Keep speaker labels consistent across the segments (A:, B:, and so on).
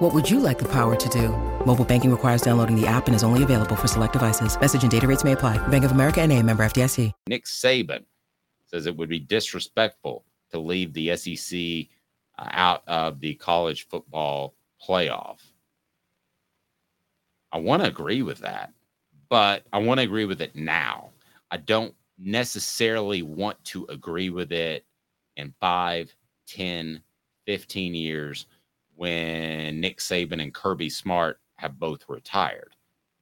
A: What would you like the power to do? Mobile banking requires downloading the app and is only available for select devices. Message and data rates may apply. Bank of America and a member FDIC.
B: Nick Saban says it would be disrespectful to leave the SEC uh, out of the college football playoff. I want to agree with that, but I want to agree with it now. I don't necessarily want to agree with it in five, 10, 15 years when Nick Saban and Kirby Smart have both retired.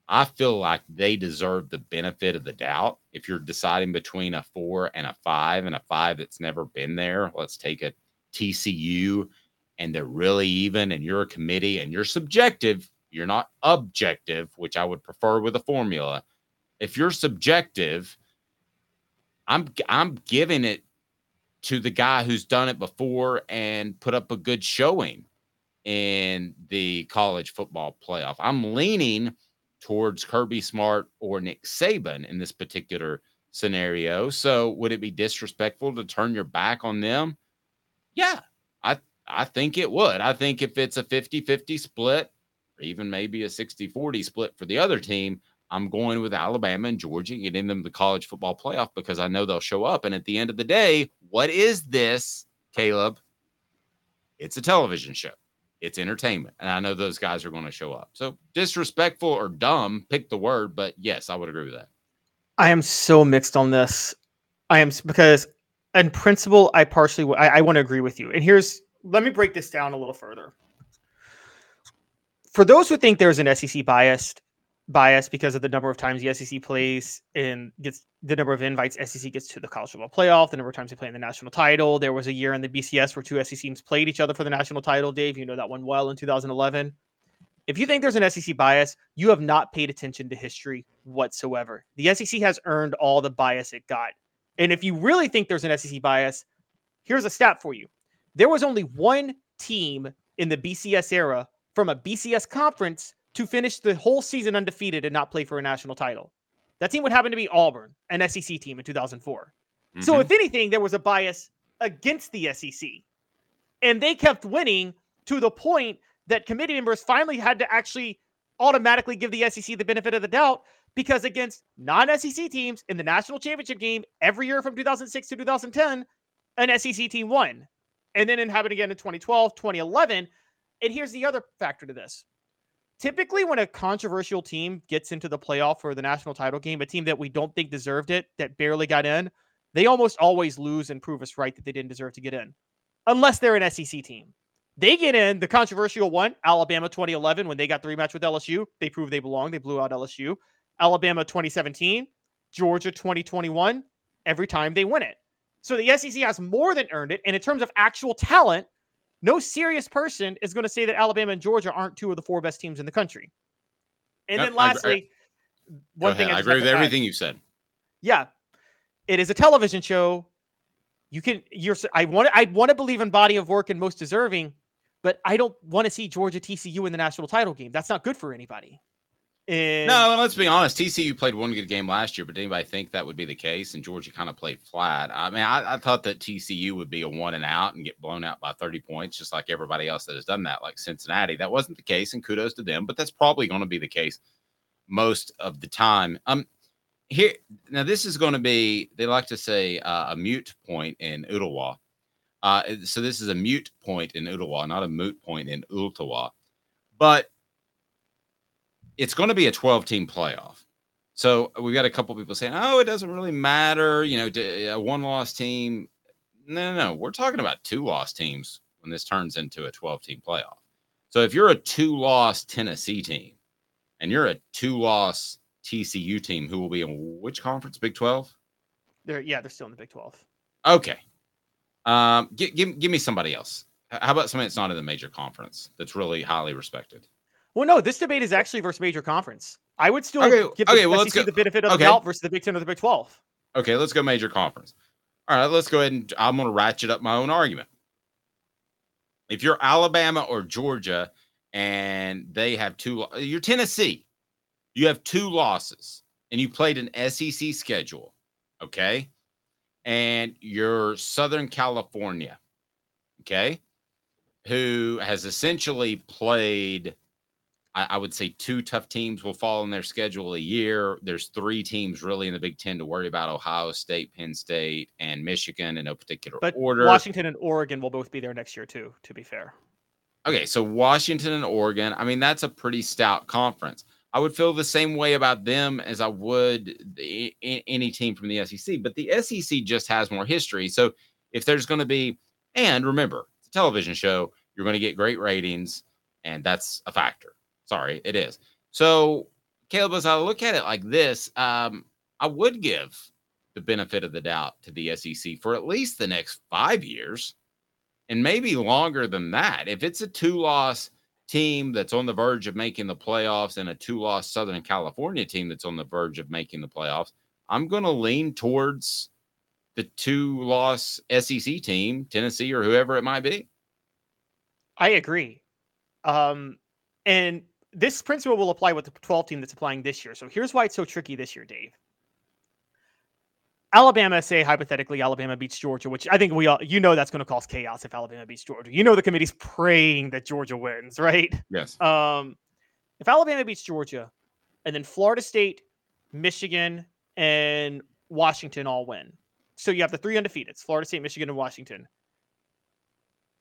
B: I feel like they deserve the benefit of the doubt. If you're deciding between a four and a five and a five that's never been there, let's take a TCU and they're really even and you're a committee and you're subjective, you're not objective, which I would prefer with a formula. If you're subjective, I'm I'm giving it to the guy who's done it before and put up a good showing in the college football playoff. I'm leaning towards Kirby Smart or Nick Saban in this particular scenario. So would it be disrespectful to turn your back on them? Yeah, I I think it would. I think if it's a 50-50 split or even maybe a 60-40 split for the other team, I'm going with Alabama and Georgia, getting them the college football playoff because I know they'll show up. And at the end of the day, what is this, Caleb? It's a television show. It's entertainment. And I know those guys are going to show up. So disrespectful or dumb, pick the word. But yes, I would agree with that.
C: I am so mixed on this. I am because in principle, I partially I, I want to agree with you. And here's let me break this down a little further. For those who think there's an SEC bias, bias because of the number of times the SEC plays and gets the number of invites SEC gets to the college football playoff, the number of times they play in the national title. There was a year in the BCS where two SEC teams played each other for the national title. Dave, you know that one well in 2011. If you think there's an SEC bias, you have not paid attention to history whatsoever. The SEC has earned all the bias it got. And if you really think there's an SEC bias, here's a stat for you. There was only one team in the BCS era from a BCS conference to finish the whole season undefeated and not play for a national title. That team would happen to be Auburn, an SEC team in 2004. Mm-hmm. So, if anything, there was a bias against the SEC. And they kept winning to the point that committee members finally had to actually automatically give the SEC the benefit of the doubt because against non SEC teams in the national championship game every year from 2006 to 2010, an SEC team won. And then it happened again in 2012, 2011. And here's the other factor to this typically when a controversial team gets into the playoff for the national title game, a team that we don't think deserved it, that barely got in, they almost always lose and prove us right that they didn't deserve to get in, unless they're an SEC team. They get in the controversial one, Alabama 2011, when they got the rematch with LSU. They proved they belong. They blew out LSU. Alabama 2017, Georgia 2021. Every time they win it. So the SEC has more than earned it. And in terms of actual talent, no serious person is going to say that Alabama and Georgia aren't two of the four best teams in the country. And then lastly,
B: I, one thing I, I agree with everything you said.
C: Yeah, it is a television show. You can you're I want I want to believe in body of work and most deserving, but I don't want to see Georgia TCU in the national title game. That's not good for anybody.
B: And no, let's be honest. TCU played one good game last year, but did anybody think that would be the case? And Georgia kind of played flat. I mean, I, I, thought that TCU would be a one and out and get blown out by 30 points, just like everybody else that has done that, like Cincinnati. That wasn't the case, and kudos to them, but that's probably going to be the case most of the time. Um, here now, this is going to be, they like to say, uh, a mute point in Ottawa. Uh, so this is a mute point in Ottawa, not a moot point in Ottawa. But it's going to be a 12 team playoff. So we've got a couple people saying, oh, it doesn't really matter. You know, a one loss team. No, no, no. We're talking about two loss teams when this turns into a 12 team playoff. So if you're a two loss Tennessee team and you're a two loss TCU team, who will be in which conference? Big 12?
C: They're, yeah, they're still in the Big 12.
B: Okay. Um, give, give, give me somebody else. How about somebody that's not in the major conference that's really highly respected?
C: Well, no, this debate is actually versus major conference. I would still okay, give the okay, well, SEC the benefit of okay. the doubt versus the Big Ten or the Big Twelve.
B: Okay, let's go major conference. All right, let's go ahead and I'm going to ratchet up my own argument. If you're Alabama or Georgia and they have two, you're Tennessee, you have two losses and you played an SEC schedule, okay? And you're Southern California, okay? Who has essentially played I, I, would say two tough teams will fall in their schedule a year. There's three teams really in the Big Ten to worry about: Ohio State, Penn State, and Michigan in no particular
C: but
B: order.
C: Washington and Oregon will both be there next year too. To be fair.
B: Okay, so Washington and Oregon. I mean, that's a pretty stout conference. I would feel the same way about them as I would the, any team from the SEC. But the SEC just has more history. So if there's going to be, and remember, it's a television show, you're going to get great ratings, and that's a factor. Sorry, it is. So, Caleb, as I look at it like this, um, I would give the benefit of the doubt to the SEC for at least the next five years and maybe longer than that. If it's a two loss team that's on the verge of making the playoffs and a two loss Southern California team that's on the verge of making the playoffs, I'm going to lean towards the two loss SEC team, Tennessee or whoever it might be.
C: I agree. Um, and this principle will apply with the 12 team that's applying this year. So here's why it's so tricky this year, Dave. Alabama, say hypothetically, Alabama beats Georgia, which I think we all, you know, that's going to cause chaos if Alabama beats Georgia. You know, the committee's praying that Georgia wins, right?
B: Yes.
C: Um, if Alabama beats Georgia, and then Florida State, Michigan, and Washington all win, so you have the three undefeateds: Florida State, Michigan, and Washington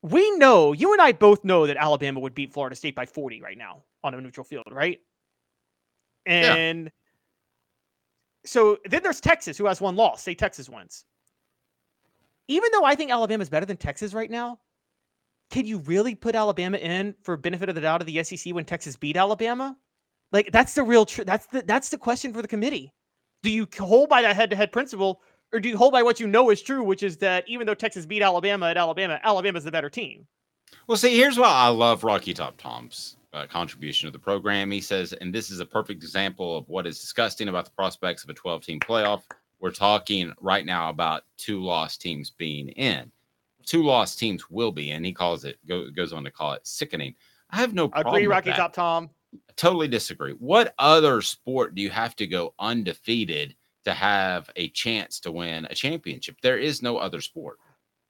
C: we know you and I both know that Alabama would beat Florida State by 40 right now on a neutral field, right? And yeah. so then there's Texas who has one loss. Say Texas wins. Even though I think Alabama is better than Texas right now, can you really put Alabama in for benefit of the doubt of the SEC when Texas beat Alabama? Like that's the real tr- that's the that's the question for the committee. Do you hold by that head-to-head principle or do you hold by what you know is true, which is that even though Texas beat Alabama at Alabama, Alabama's the better team?
B: Well, see, here's why I love Rocky Top Tom's uh, contribution to the program. He says, and this is a perfect example of what is disgusting about the prospects of a 12 team playoff. We're talking right now about two lost teams being in. Two lost teams will be in. He calls it, go, goes on to call it sickening. I have no problem.
C: Agree, Rocky Top Tom.
B: I totally disagree. What other sport do you have to go undefeated to have a chance to win a championship. There is no other sport.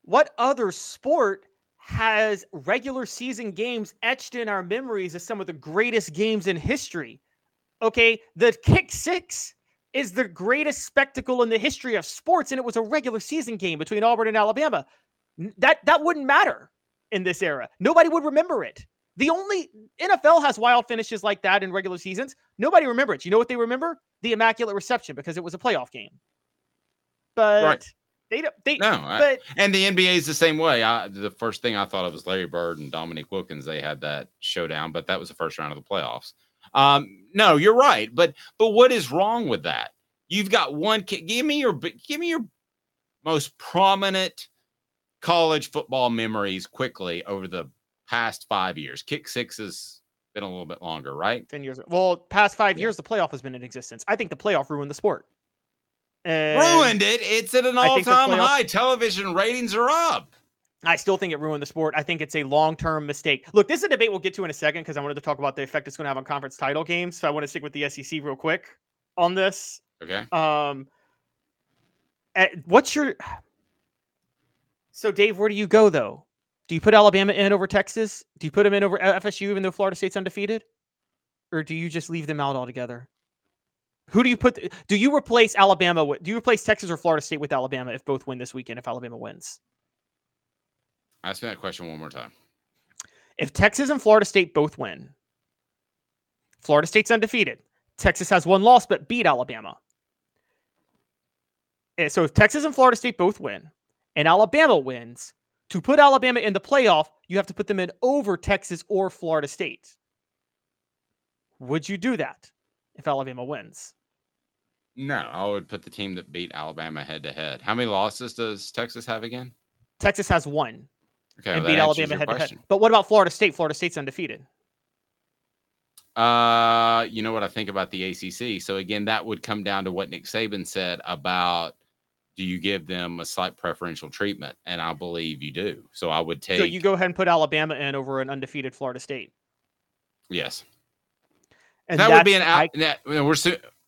C: What other sport has regular season games etched in our memories as some of the greatest games in history? Okay, the kick six is the greatest spectacle in the history of sports, and it was a regular season game between Auburn and Alabama. That that wouldn't matter in this era. Nobody would remember it. The only NFL has wild finishes like that in regular seasons. Nobody remembers. You know what they remember? The immaculate reception because it was a playoff game. But right. They don't. They
B: no.
C: But, I,
B: and the NBA is the same way. I, the first thing I thought of was Larry Bird and Dominique Wilkins. They had that showdown, but that was the first round of the playoffs. Um, no, you're right. But but what is wrong with that? You've got one. Give me your give me your most prominent college football memories quickly over the past five years. Kick six has been a little bit longer, right?
C: 10 years. Well, past five yeah. years, the playoff has been in existence. I think the playoff ruined the sport.
B: And ruined it. It's at an all time playoff- high. Television ratings are up.
C: I still think it ruined the sport. I think it's a long term mistake. Look, this is a debate we'll get to in a second because I wanted to talk about the effect it's going to have on conference title games. So I want to stick with the SEC real quick on this.
B: Okay.
C: Um, what's your. So, Dave, where do you go though? Do you put Alabama in over Texas? Do you put them in over FSU even though Florida State's undefeated? Or do you just leave them out altogether? Who do you put? Do you replace Alabama? With, do you replace Texas or Florida State with Alabama if both win this weekend? If Alabama wins,
B: ask me that question one more time.
C: If Texas and Florida State both win, Florida State's undefeated. Texas has one loss but beat Alabama. And so if Texas and Florida State both win, and Alabama wins, to put Alabama in the playoff, you have to put them in over Texas or Florida State. Would you do that if Alabama wins?
B: No, I would put the team that beat Alabama head to head. How many losses does Texas have again?
C: Texas has one.
B: Okay,
C: and
B: well,
C: beat Alabama head to head. But what about Florida State? Florida State's undefeated.
B: Uh, you know what I think about the ACC. So again, that would come down to what Nick Saban said about do you give them a slight preferential treatment? And I believe you do. So I would take.
C: So you go ahead and put Alabama in over an undefeated Florida State.
B: Yes.
C: And
B: that would be an Al- that, we're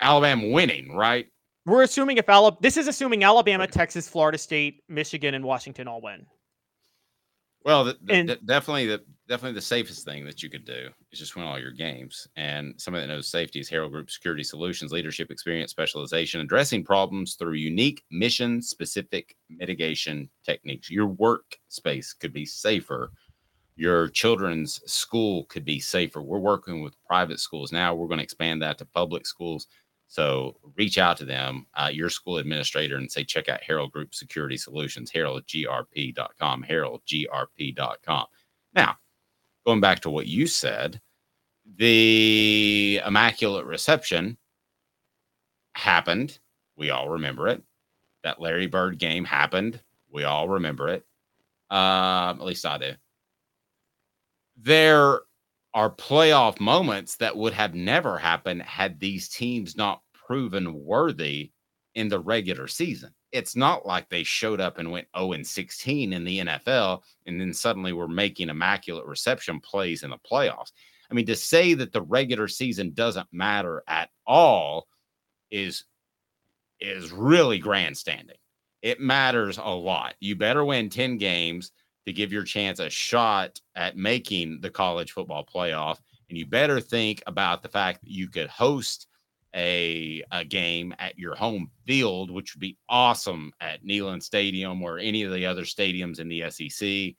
B: Alabama winning, right?
C: We're assuming if Alabama, this is assuming Alabama, Texas, Florida State, Michigan, and Washington all win.
B: Well, the, the,
C: And-
B: the- definitely the definitely the safest thing that you could do is just win all your games. And somebody that knows safety is Herald Group Security Solutions, leadership, experience, specialization, addressing problems through unique mission specific mitigation techniques. Your workspace could be safer. Your children's school could be safer. We're working with private schools now. We're going to expand that to public schools. So reach out to them, uh, your school administrator, and say, check out Herald Group Security Solutions, heraldgrp.com, heraldgrp.com. Now, going back to what you said, the Immaculate Reception happened. We all remember it. That Larry Bird game happened. We all remember it. Um, at least I do. There are playoff moments that would have never happened had these teams not proven worthy in the regular season. It's not like they showed up and went 0 and 16 in the NFL and then suddenly we're making immaculate reception plays in the playoffs. I mean, to say that the regular season doesn't matter at all is is really grandstanding. It matters a lot. You better win 10 games to give your chance a shot at making the college football playoff. And you better think about the fact that you could host a, a game at your home field, which would be awesome at Neyland Stadium or any of the other stadiums in the SEC.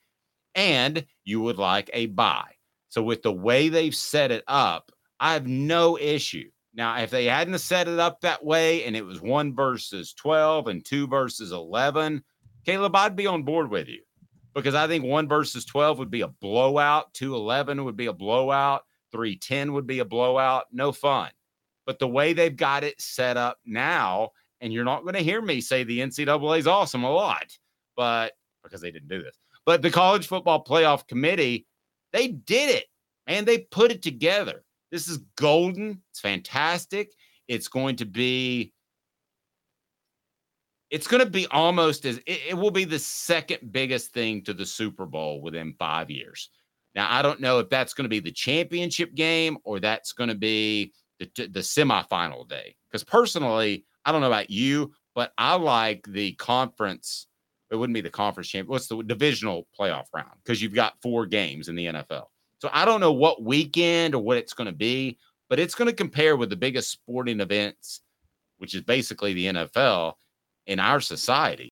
B: And you would like a bye. So, with the way they've set it up, I have no issue. Now, if they hadn't set it up that way and it was one versus 12 and two versus 11, Caleb, I'd be on board with you because I think one versus 12 would be a blowout, 211 would be a blowout, 310 would be a blowout. No fun. But the way they've got it set up now, and you're not going to hear me say the NCAA is awesome a lot, but because they didn't do this, but the college football playoff committee, they did it and they put it together. This is golden. It's fantastic. It's going to be it's going to be almost as it, it, will be the second biggest thing to the Super Bowl within five years. Now, I don't know if that's going to be the championship game or that's going to be the, the semifinal day. Because personally, I don't know about you, but I like the conference. It wouldn't be the conference champ. What's the divisional playoff round? Because you've got four games in the NFL. So I don't know what weekend or what it's going to be, but it's going to compare with the biggest sporting events, which is basically the NFL in our society.